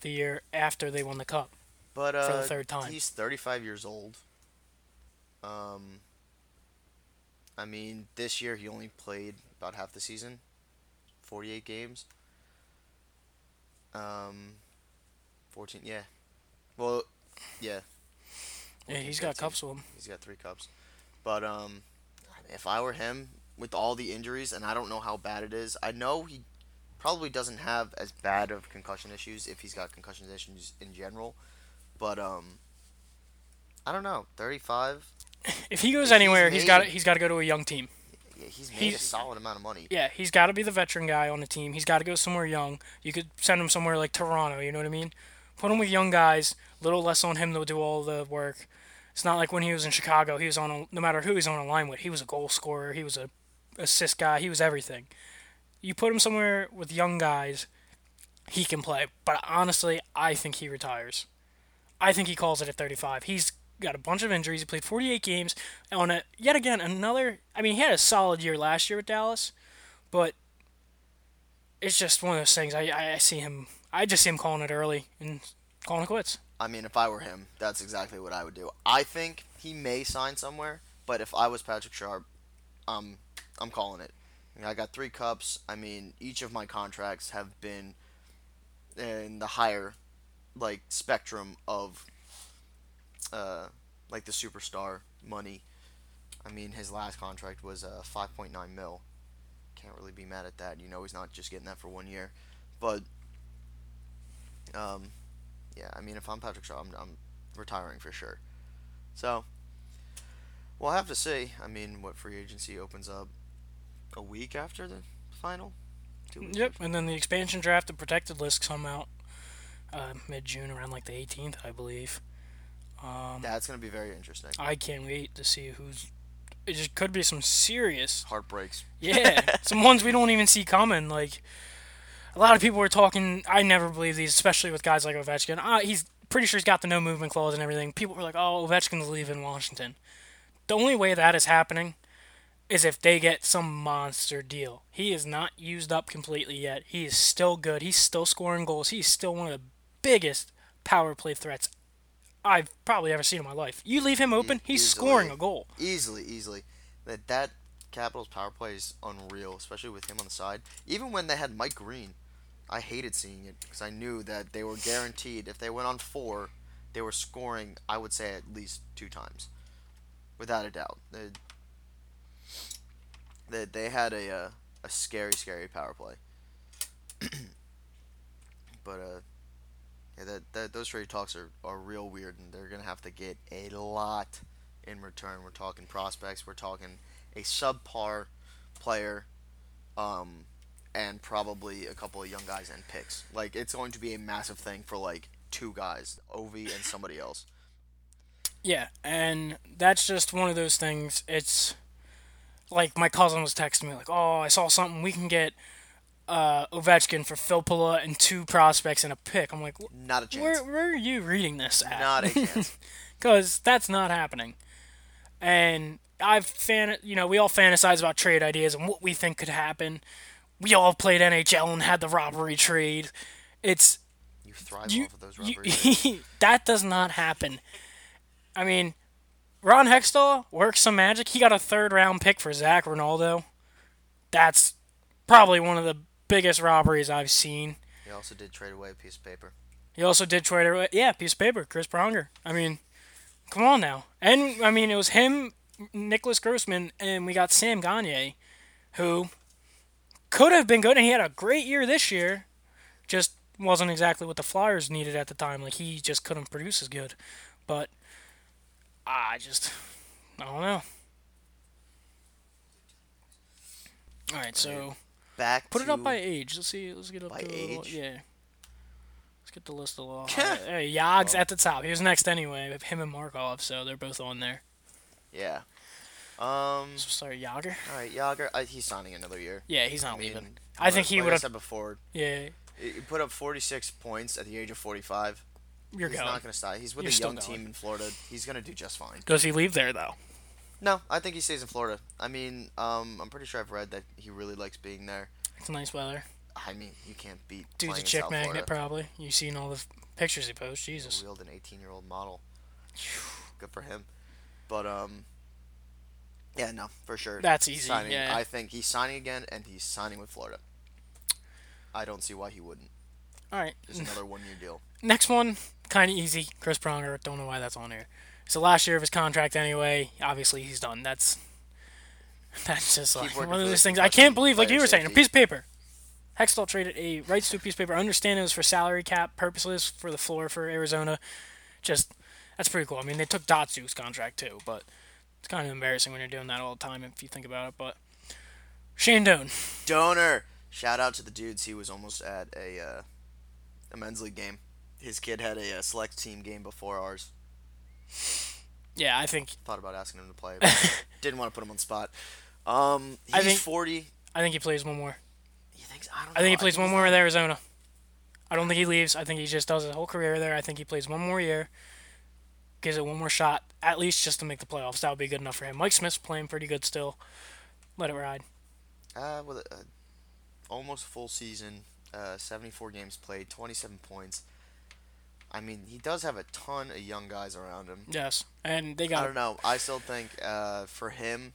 the year after they won the cup. But uh, for the third time. he's 35 years old. Um, I mean, this year he only played about half the season, 48 games. Um, 14, yeah. Well, yeah. Yeah, 14, he's got cups with him. He's got three cups. But um, if I were him, with all the injuries, and I don't know how bad it is, I know he probably doesn't have as bad of concussion issues if he's got concussion issues in general. But um, I don't know. Thirty-five. If he goes If anywhere, he's got he's got to go to a young team. Yeah, he's made a solid amount of money. Yeah, he's got to be the veteran guy on the team. He's got to go somewhere young. You could send him somewhere like Toronto. You know what I mean? Put him with young guys. Little less on him to do all the work. It's not like when he was in Chicago. He was on a, no matter who he's on a line with. He was a goal scorer. He was a assist guy. He was everything. You put him somewhere with young guys, he can play. But honestly, I think he retires. I think he calls it at 35. He's got a bunch of injuries. He played 48 games on a yet again another. I mean, he had a solid year last year with Dallas, but it's just one of those things. I, I, see him. I just see him calling it early and calling it quits. I mean, if I were him, that's exactly what I would do. I think he may sign somewhere, but if I was Patrick Sharp, um, I'm calling it. I got three cups. I mean, each of my contracts have been in the higher, like spectrum of, uh, like the superstar money. I mean, his last contract was uh, 5.9 mil. Can't really be mad at that. You know, he's not just getting that for one year, but, um, yeah, I mean, if I'm Patrick Sharp, I'm, I'm retiring for sure. So, we'll have to see. I mean, what free agency opens up a week after the final? Yep. And then the expansion draft and protected list come out uh, mid June, around like the 18th, I believe. Um, That's going to be very interesting. I can't wait to see who's. It just could be some serious Heartbreaks. Yeah, <laughs> some ones we don't even see coming. Like a lot of people were talking. I never believe these, especially with guys like Ovechkin. Uh, he's pretty sure he's got the no movement clause and everything. People were like, "Oh, Ovechkin's leaving Washington." The only way that is happening is if they get some monster deal. He is not used up completely yet. He is still good. He's still scoring goals. He's still one of the biggest power play threats I've probably ever seen in my life. You leave him open, he's easily. scoring a goal. Easily, easily. That that Capitals power play is unreal, especially with him on the side. Even when they had Mike Green, I hated seeing it because I knew that they were guaranteed if they went on four, they were scoring. I would say at least two times, without a doubt. They, they had a uh, a scary, scary power play. <clears throat> but uh, yeah, that, that those trade talks are, are real weird, and they're gonna have to get a lot in return. We're talking prospects. We're talking a subpar player, um, and probably a couple of young guys and picks. Like it's going to be a massive thing for like two guys, Ovi and somebody else. Yeah, and that's just one of those things. It's like my cousin was texting me like, "Oh, I saw something. We can get uh, Ovechkin for Filppula and two prospects and a pick." I'm like, Not a chance. "Where where are you reading this at?" Not a <laughs> chance. because that's not happening. And I've fan, you know, we all fantasize about trade ideas and what we think could happen. We all played NHL and had the robbery trade. It's you thrive you, off of those you- robberies. <laughs> that does not happen. I mean, Ron Hextall works some magic. He got a third round pick for Zac Rinaldo. That's probably one of the biggest robberies I've seen. he also did trade away a piece of paper. He also did trade away, yeah, piece of paper, Chris Pronger. I mean, come on now. And I mean, it was him, Nicklas Grossmann, and we got Sam Gagner, who could have been good, and he had a great year this year. Just wasn't exactly what the Flyers needed at the time. Like he just couldn't produce as good. But I just, I don't know. All right, so Back put it up by age. Let's see. Let's get up By to a little, age? yeah. Let's get the list a little. hey, Jagr's at the top. He was next anyway. Him and Markov, so they're both on there. yeah. Um. So sorry, Jagr. All right, Jagr. I, he's signing another year. Yeah, he's not I mean, leaving. I think like- he like would I have. said before. Yeah, He he put up 46 points at the age of 45. You're he's going. not going to stop. He's with You're a young team in Florida. He's going to do just fine. Does he leave there though? No, I think he stays in Florida. I mean, um, I'm pretty sure I've read that he really likes being there. It's nice weather. I mean, you can't beat Dude's a chick magnet, Florida. probably. You've seen all the f- pictures he posts. He Jesus. wheeled an 18 year old model. Good for him. But um, yeah, no, for sure. That's easy, Signing, yeah. I think he's signing again, and he's signing with Florida. I don't see why he wouldn't. All right. Just another one year deal. Next one, kind of easy. Chris Pronger. Don't know why that's on here. It's the last year of his contract anyway. Obviously, he's done. That's <laughs> that's just like one of those things. I can't believe, like you were saying, a piece of paper. Hextall traded a rights to a piece of paper. I understand it was for salary cap purposes for the floor for Arizona. Just that's pretty cool. I mean, they took Datsyuk's contract too, but it's kind of embarrassing when you're doing that all the time if you think about it. But Shane Doan, Doaner. Shout out to the dudes. He was almost at a uh, a men's league game. His kid had a, uh select team game before ours. yeah, I think Thought about asking him to play, but <laughs> didn't want to put him on the spot. Um, he's I think- 40. I think he plays one more. He thinks I don't. I think he plays one more with Arizona. I don't think he leaves. I think he just does his whole career there. I think he plays one more year, gives it one more shot, at least just to make the playoffs. That would be good enough for him. Mike Smith's playing pretty good still. Let it ride. Uh, with a, a almost full season, uh, 74 games played, 27 points. I mean, he does have a ton of young guys around him. Yes, and they got. I don't know. I still think uh, for him,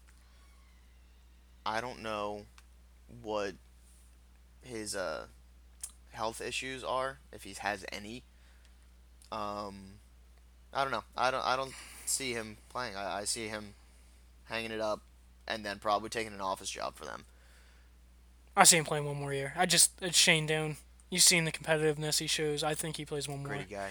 I don't know what his uh, health issues are, if he has any. Um, I don't know. I don't. I don't see him playing. I, I see him hanging it up, and then probably taking an office job for them. I see him playing one more year. I just it's Shane Doan. You've seen the competitiveness he shows. I think he plays one more. Gritty guy.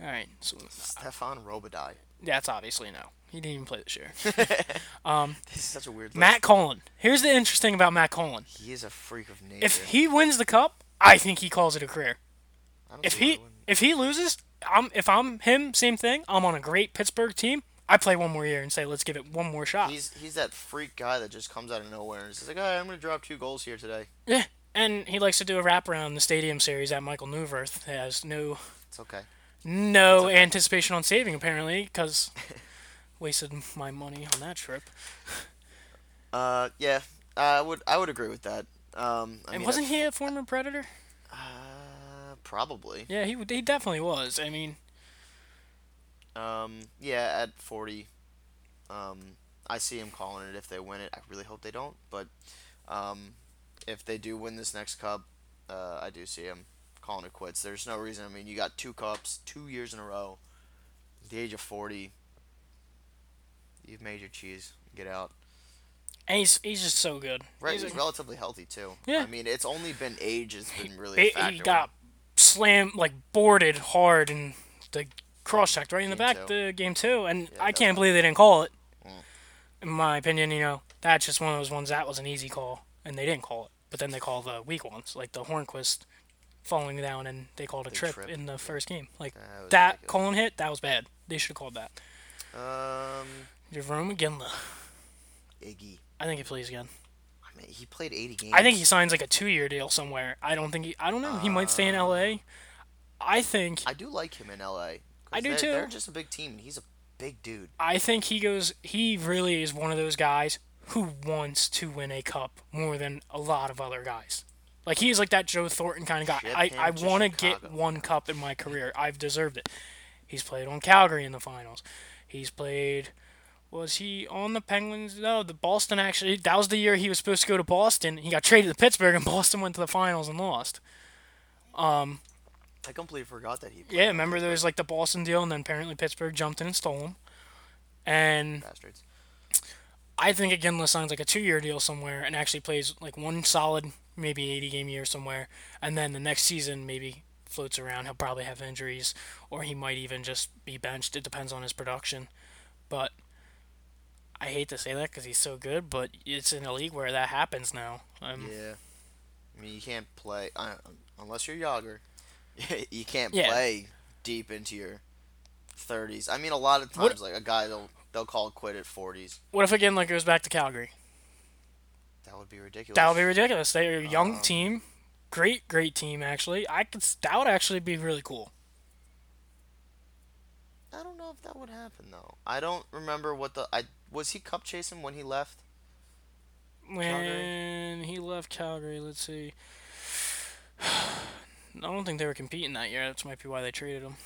All right, so Stephane Robidas. that's obviously no. He didn't even play this year. <laughs> Um, this is such a weird. List. Matt Cullen. Here's the interesting about Matt Cullen. He is a freak of nature. If he wins the cup, I think he calls it a career. If he if he loses, I'm if I'm him, same thing. I'm on a great Pittsburgh team. I play one more year and say let's give it one more shot. He's he's that freak guy that just comes out of nowhere and is like, "Hey, I'm gonna drop two goals here today." yeah, and he likes to do a wrap around the stadium series that Michal Neuvirth has no It's okay. no anticipation on saving apparently because <laughs> wasted my money on that trip. <laughs> Uh, yeah, I would I would agree with that. Um, I and mean, wasn't if- he a former Predator? Uh, probably. Yeah, he he definitely was. I mean, Um, yeah, at 40, um, I see him calling it if they win it. I really hope they don't, but um, if they do win this next cup, uh, I do see him calling it quits. There's no reason. I mean, you got two cups, two years in a row. The age of 40, you've made your cheese. Get out. and he's he's just so good. Right, He's he's, relatively healthy too. Yeah. I mean, it's only been age has been really he, he got slammed like boarded hard and the cross checked right in the Game back two. the game two, and Yeah, I that's can't believe they didn't call it. Mm. in my opinion, you know, that's just one of those ones that was an easy call, and they didn't call it. But then they call the weak ones, like the Hornqvist falling down, and they called a trip, trip, in the yeah. first game. Like That that. Hit, that was bad. They should have called that. Um, Jarome Iginla. Iggy. I think he plays again. I mean, he played 80 games. I think he signs like a two-year deal somewhere. I don't think he. I don't know. He might stay in Uh, L.A. I think. I do like him in L.A. I do they're, too. They're just a big team, and he's a big dude. I think he goes. He really is one of those guys who wants to win a cup more than a lot of other guys. Like he's like that Joe Thornton kind of guy. Ship I, I want to get one cup in my career. I've deserved it. He's played on Calgary in the finals. He's played. Was he on the Penguins? No, the Boston actually. That was the year he was supposed to go to Boston. He got traded to Pittsburgh, and <laughs> Boston went to the finals and lost. Um, I completely forgot that he. Played Yeah, remember there was like the Boston deal, and then apparently Pittsburgh jumped in and stole him. And bastards. I think Iginla signs like a two-year deal somewhere and actually plays like one solid, maybe 80-game year somewhere, and then the next season maybe floats around. He'll probably have injuries, or he might even just be benched. It depends on his production. But I hate to say that because he's so good, but it's in a league where that happens now. Um, Yeah. I mean, you can't play uh, unless you're Jagr. <laughs> you can't Yeah. play deep into your 30s. I mean, a lot of What- times, like a guy they'll they'll call it quit at 40s. What if Iginla goes back to Calgary? That would be ridiculous. That would be ridiculous. They're a young Um, team, great, great team actually. I could. That would actually be really cool. I don't know if that would happen though. I don't remember what the I was he cup chasing when he left. When he left Calgary, let's see. <sighs> I don't think they were competing that year. That's might be why they traded him.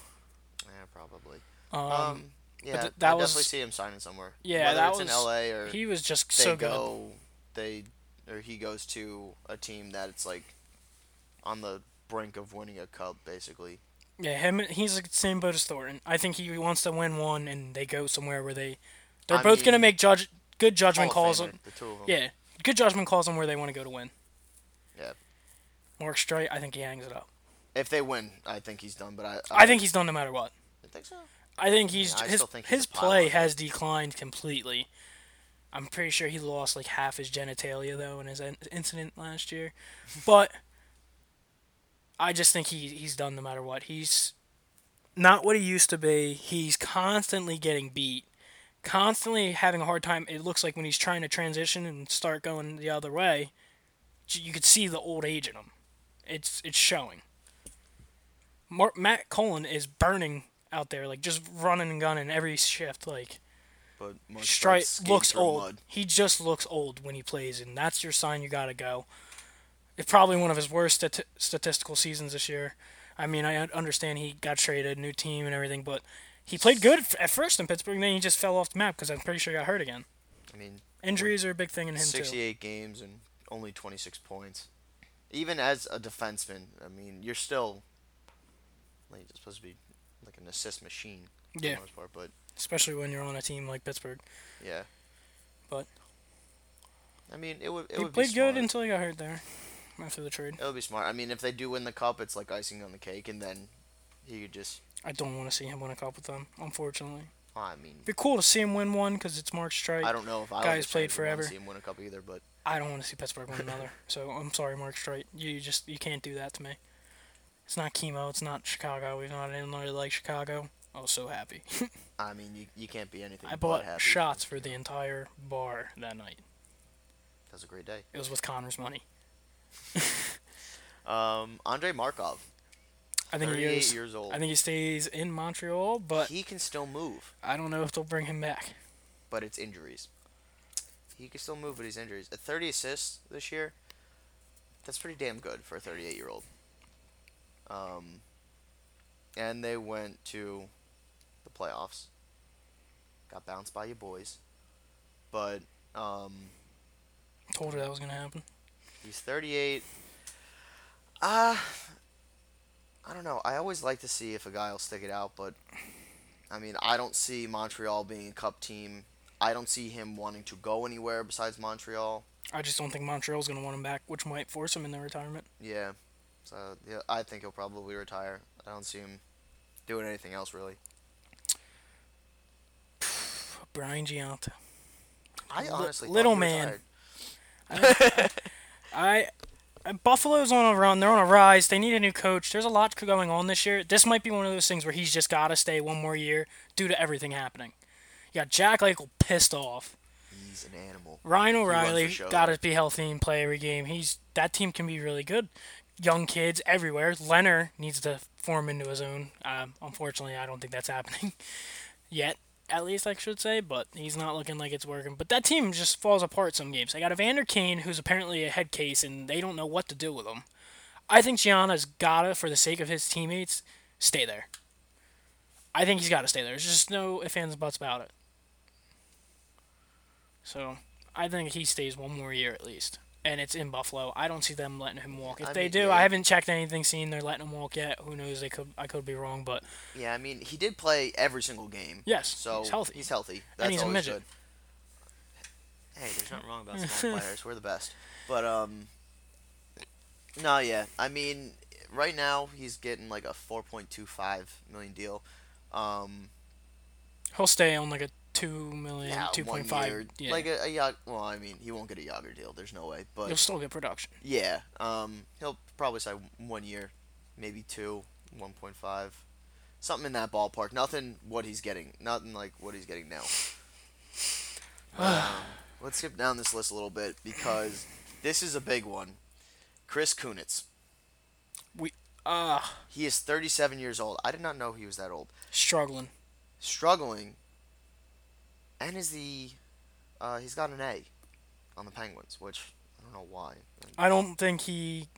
Yeah, probably. Um, Um, yeah, th- I that was- definitely see him signing somewhere. Yeah, Whether that it's was- in LA or he was just so good. go they or he goes to a team that it's like on the brink of winning a cup basically. Yeah, him. He's the same boat as Thornton. I think he wants to win one, and they go somewhere where they they're I both gonna make judge good judgment calls. On, the two of them. yeah, good judgment calls on where they want to go to win. Yeah. Mark Streit, I think he hangs it up. If they win, I think he's done. But I I think he's done no matter what. I think so. I think he's Yeah, I his think he's his play has declined completely. I'm pretty sure he lost like half his genitalia though in his incident last year, <laughs> but I just think he he's done no matter what. He's not what he used to be. He's constantly getting beat, constantly having a hard time. It looks like when he's trying to transition and start going the other way, you could see the old age in him. It's it's showing. Mar- Matt Cullen is burning out there, like just running and gunning every shift. Like But Mark Streit looks old. mud. He just looks old when he plays, and that's your sign you gotta go. It's probably one of his worst stati- statistical seasons this year. I mean, I understand he got traded, new team and everything, but he played good at first in Pittsburgh, and then he just fell off the map because I'm pretty sure he got hurt again. I mean, Injuries are a big thing in him too. 68 games and only 26 points. Even as a defenseman, I mean, you're still like supposed to be like an assist machine for Yeah. the most part. But Especially when you're on a team like Pittsburgh. yeah, But I mean, it would it he would played be good until he got hurt there after the trade. It would be smart. I mean, if they do win the cup, it's like icing on the cake, and then he could just. I don't want to see him win a cup with them, unfortunately. I mean, It'd be cool to see him win one because it's Mark Streit. I don't know if I Guys played to forever. see him win a cup either, but I don't want to see Pittsburgh win another. So I'm sorry, Mark Streit. You just you can't do that to me. It's not chemo. It's not Chicago. We've not anyone really like Chicago. I was so happy. <laughs> I mean, you, you can't be anything. I bought happy. shots for the entire bar that night. That was a great day. It was with Connor's money. <laughs> Um, Andre Markov, I think he 38 is. years old. I think he stays in Montreal, but he can still move, I don't know if they'll bring him back. but it's injuries. He can still move, but he's injuries. At 30 assists this year, that's pretty damn good for a 38 year old. Um, and they went to the playoffs. Got bounced by you boys, but um, Told her that was gonna happen. He's 38. Uh, I don't know. I always like to see if a guy will stick it out, but I mean, I don't see Montreal being a cup team. I don't see him wanting to go anywhere besides Montreal. I just don't think Montreal's gonna want him back, which might force him into retirement. Yeah. So, yeah, I think he'll probably retire. I don't see him doing anything else really. <sighs> Brian Gionta. I honestly thought little man. retired. I uh, <laughs> Buffalo's on a run. They're on a rise. They need a new coach. There's a lot going on this year. This might be one of those things where he's just got to stay one more year due to everything happening. You got Jack Eichel pissed off. He's an animal. Ryan O'Reilly got to be healthy and play every game. He's that team can be really good. Young kids everywhere. Leonard needs to form into his own. Um, unfortunately, I don't think that's <laughs> happening yet. At least I should say, but he's not looking like it's working. But that team just falls apart some games. I got Evander Kane, who's apparently a head case, and they don't know what to do with him. I think Gionta's gotta, for the sake of his teammates, stay there. I think he's got to stay there. There's just no ifs, ands, buts about it. So I think he stays one more year at least, and it's in Buffalo. I don't see them letting him walk. If I they mean, do, yeah. I haven't checked anything, seen they're letting him walk yet. Who knows? They could. I could be wrong, but Yeah, I mean, he did play every single game. Yes, so he's healthy. He's healthy. That's he's a midget. good. Hey, there's nothing wrong about small <laughs> players. We're the best. But um, no, yeah. I mean, right now he's getting like a 4.25 million deal. Um, he'll stay on like a two million, yeah, two one point five. Yeah, like a, a yacht. Well, I mean, he won't get a Jagr deal. There's no way. But you'll still get production. yeah, um, he'll probably say one year, maybe two, 1.5, something in that ballpark. Nothing what he's getting. Nothing like what he's getting now. <sighs> um, let's skip down this list a little bit because this is a big one. Chris Kunitz. We ah, He is 37 years old. I did not know he was that old. struggling. Struggling. And is the uh, he's got an A on the Penguins, which I don't know why. I don't think he.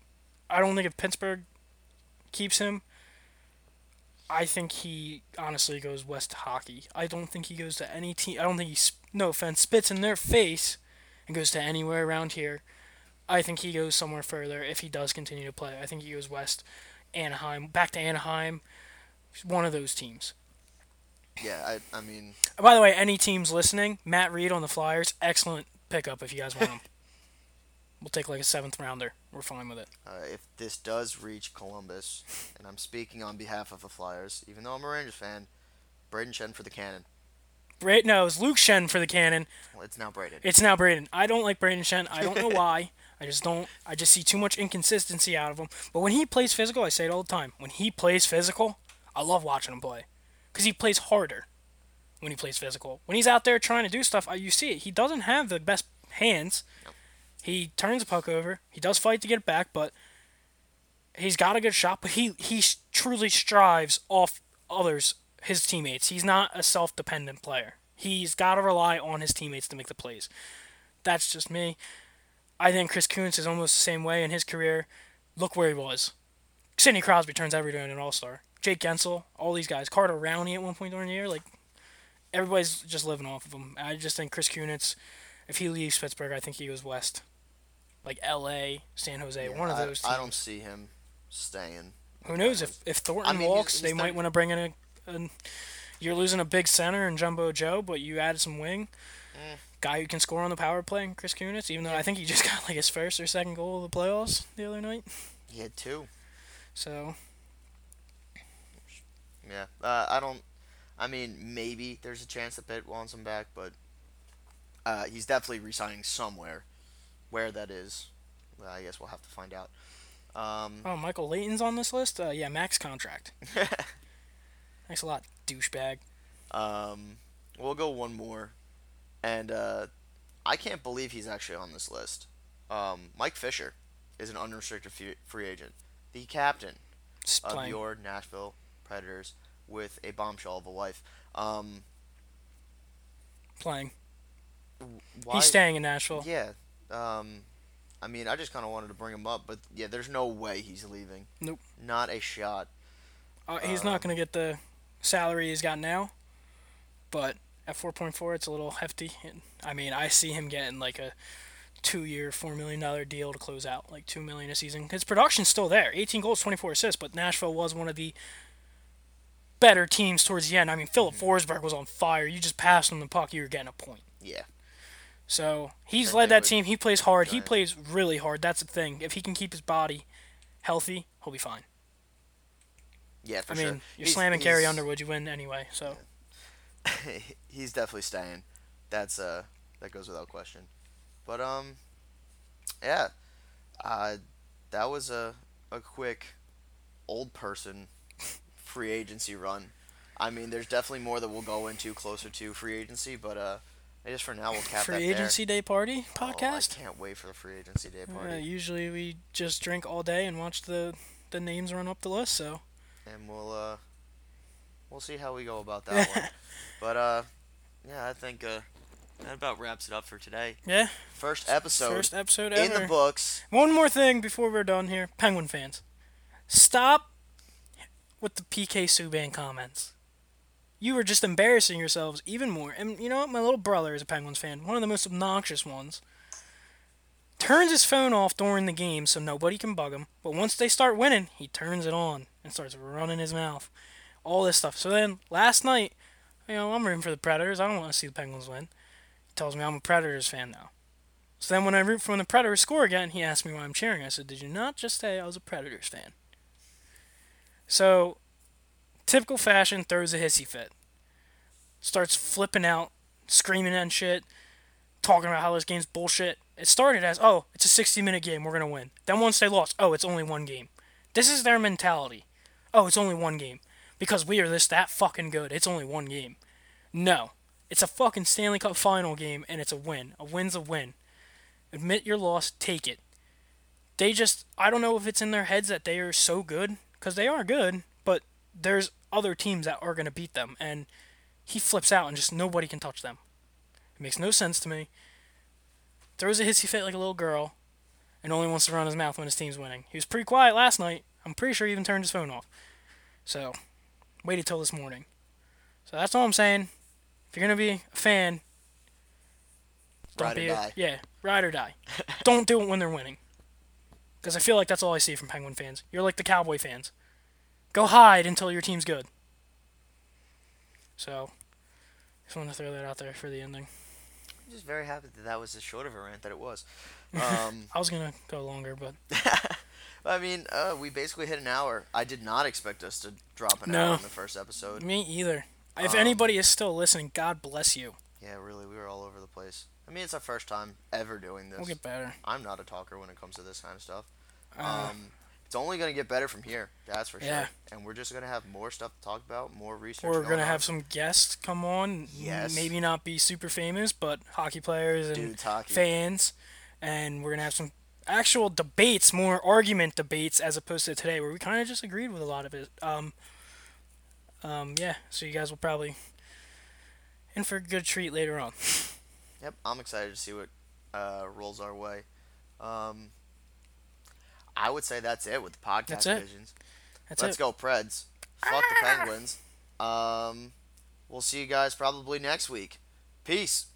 I don't think if Pittsburgh keeps him, I think he honestly goes west to hockey. I don't think he goes to any team. I don't think he. No offense, spits in their face and goes to anywhere around here. I think he goes somewhere further if he does continue to play. I think he goes west, Anaheim, back to Anaheim. One of those teams. Yeah, I I mean By the way, any teams listening, Matt Read on the Flyers, excellent pickup if you guys want him. <laughs> we'll take like a seventh rounder. We're fine with it. Uh, if this does reach Columbus, and I'm speaking on behalf of the Flyers, even though I'm a Rangers fan, Brayden Schenn for the Cannon. Bra- no, it was Luke Schenn for the Cannon. Well, it's now Brayden. It's now Brayden. I don't like Brayden Schenn. I don't know why. I just don't. I just see too much inconsistency out of him. But when he plays physical, I say it all the time. When he plays physical, I love watching him play because he plays harder when he plays physical. When he's out there trying to do stuff, uh, you see it. He doesn't have the best hands. He turns the puck over. He does fight to get it back, but he's got a good shot. But he he truly strives off others, his teammates. He's not a self-dependent player. He's got to rely on his teammates to make the plays. That's just me. I think Chris Kunitz is almost the same way in his career. Look where he was. Sidney Crosby turns every day into an all-star. Jake Guentzel, all these guys. Carter Rowney at one point during the year, like everybody's just living off of him. I just think Chris Kunitz, if he leaves Pittsburgh, I think he goes west, like L.A., San Jose, Yeah, one of those. I, Teams. don't see him staying. Who knows if if Thornton I mean, walks, he's they might want to bring in a, a. You're losing a big center in Jumbo Joe, but you added some wing. Eh. Guy who can score on the power play, Chris Kunitz. Even though I think he just <laughs> got like his first or second goal of the playoffs the other night. He had two. So Yeah, uh, I don't. I mean, maybe there's a chance that Pitt wants him back, but uh, he's definitely resigning somewhere. Where that is, well, I guess we'll have to find out. Um, Oh, Michael Leighton's on this list? Uh, yeah, max contract. <laughs> Thanks a lot, douchebag. um, we'll go one more, and uh, I can't believe he's actually on this list. Um, Mike Fisher is an unrestricted free, agent, the captain Just of playing. your Nashville Predators with a bombshell of a wife. Um, playing. why, He's staying in Nashville. Yeah. Um, I mean, I just kind of wanted to bring him up, but yeah, there's no way he's leaving. Nope. Not a shot. Uh, he's Um, not going to get the salary he's got now, but at 4.4, it's a little hefty. And, I mean, I see him getting like a two-year, four million dollar deal to close out, like two million a season. His production's still there, 18 goals, 24 assists. But Nashville was one of the better teams towards the end. I mean, Filip Mm-hmm. Forsberg was on fire. You just passed him the puck, you were getting a point. Yeah. So he's Same led that team. He plays hard. He plays really hard. That's the thing. If he can keep his body healthy, he'll be fine. Yeah, for I mean, sure. you're He's- slamming Carrie Underwood, you win anyway. So <laughs> he's definitely staying. That's uh, that goes without question. But um, yeah, uh, that was a a quick old person free agency run. I mean, there's definitely more that we'll go into closer to free agency, but uh, I guess for now we'll cap that Free there. agency day party podcast. Oh, I can't wait for the free agency day party. Usually we just drink all day and watch the the names run up the list. So and we'll uh we'll see how we go about that one. <laughs> But uh yeah, I think uh that about wraps it up for today. yeah, First episode first episode ever. in the books. One more thing before we're done here, Penguin fans, stop with the PK Subban comments. You are just embarrassing yourselves even more. And you know what? My little brother is a Penguins fan, one of the most obnoxious ones. Turns his phone off during the game so nobody can bug him. But once they start winning, he turns it on and starts running his mouth. All this stuff. So then last night, you know, I'm rooting for the Predators. I don't want to see the Penguins win. He tells me I'm a Predators fan now. So then when I root for the Predators score again, he asked me why I'm cheering. I said, Did you not just say I was a Predators fan? So, typical fashion, throws a hissy fit. Starts flipping out, screaming and shit, talking about how this game's bullshit. It started as, oh, it's a 60 minute game, we're going to win. Then once they lost, oh, it's only one game. This is their mentality. Oh, it's only one game. Because we are this that fucking good. It's only one game. No. It's a fucking Stanley Cup final game and it's a win. A win's a win. Admit your loss, take it. They just, I don't know if it's in their heads that they are so good, because they are good, but there's other teams that are going to beat them, and he flips out and just nobody can touch them. It makes no sense to me. Throws a hissy fit like a little girl, and only wants to run his mouth when his team's winning. He was pretty quiet last night. I'm pretty sure he even turned his phone off. So, waited till this morning. So that's all I'm saying. If you're going to be a fan, don't Ride or be die. yeah, ride or die. <laughs> don't do it when they're winning. Because I feel like that's all I see from Penguin fans. You're like the Cowboy fans. Go hide until your team's good. So, just want to throw that out there for the ending. I'm just very happy that that was as short of a rant that it was. <laughs> Um, I was gonna go longer, but <laughs> I mean, uh, we basically hit an hour. I did not expect us to drop an No. hour in the first episode. me either. If Um, anybody is still listening, God bless you. Yeah, really, we were all over the place. I mean, it's our first time ever doing this. We'll get better. I'm not a talker when it comes to this kind of stuff. Uh, Um, it's only gonna get better from here. That's for Yeah. sure. And we're just gonna have more stuff to talk about, more research. we're going gonna have some guests come on. Yes. Maybe not be super famous, but hockey players and dudes hockey. fans, and we're gonna have some actual debates, more argument debates, as opposed to today, where we kind of just agreed with a lot of it. Um, um, yeah. So you guys will probably in for a good treat later on. Yep, I'm excited to see what uh, rolls our way. Um, I would say that's it with the podcast That's it. Pigeons. That's Let's it. Ah! go Preds. Fuck the Penguins. Um, we'll see you guys probably next week. Peace.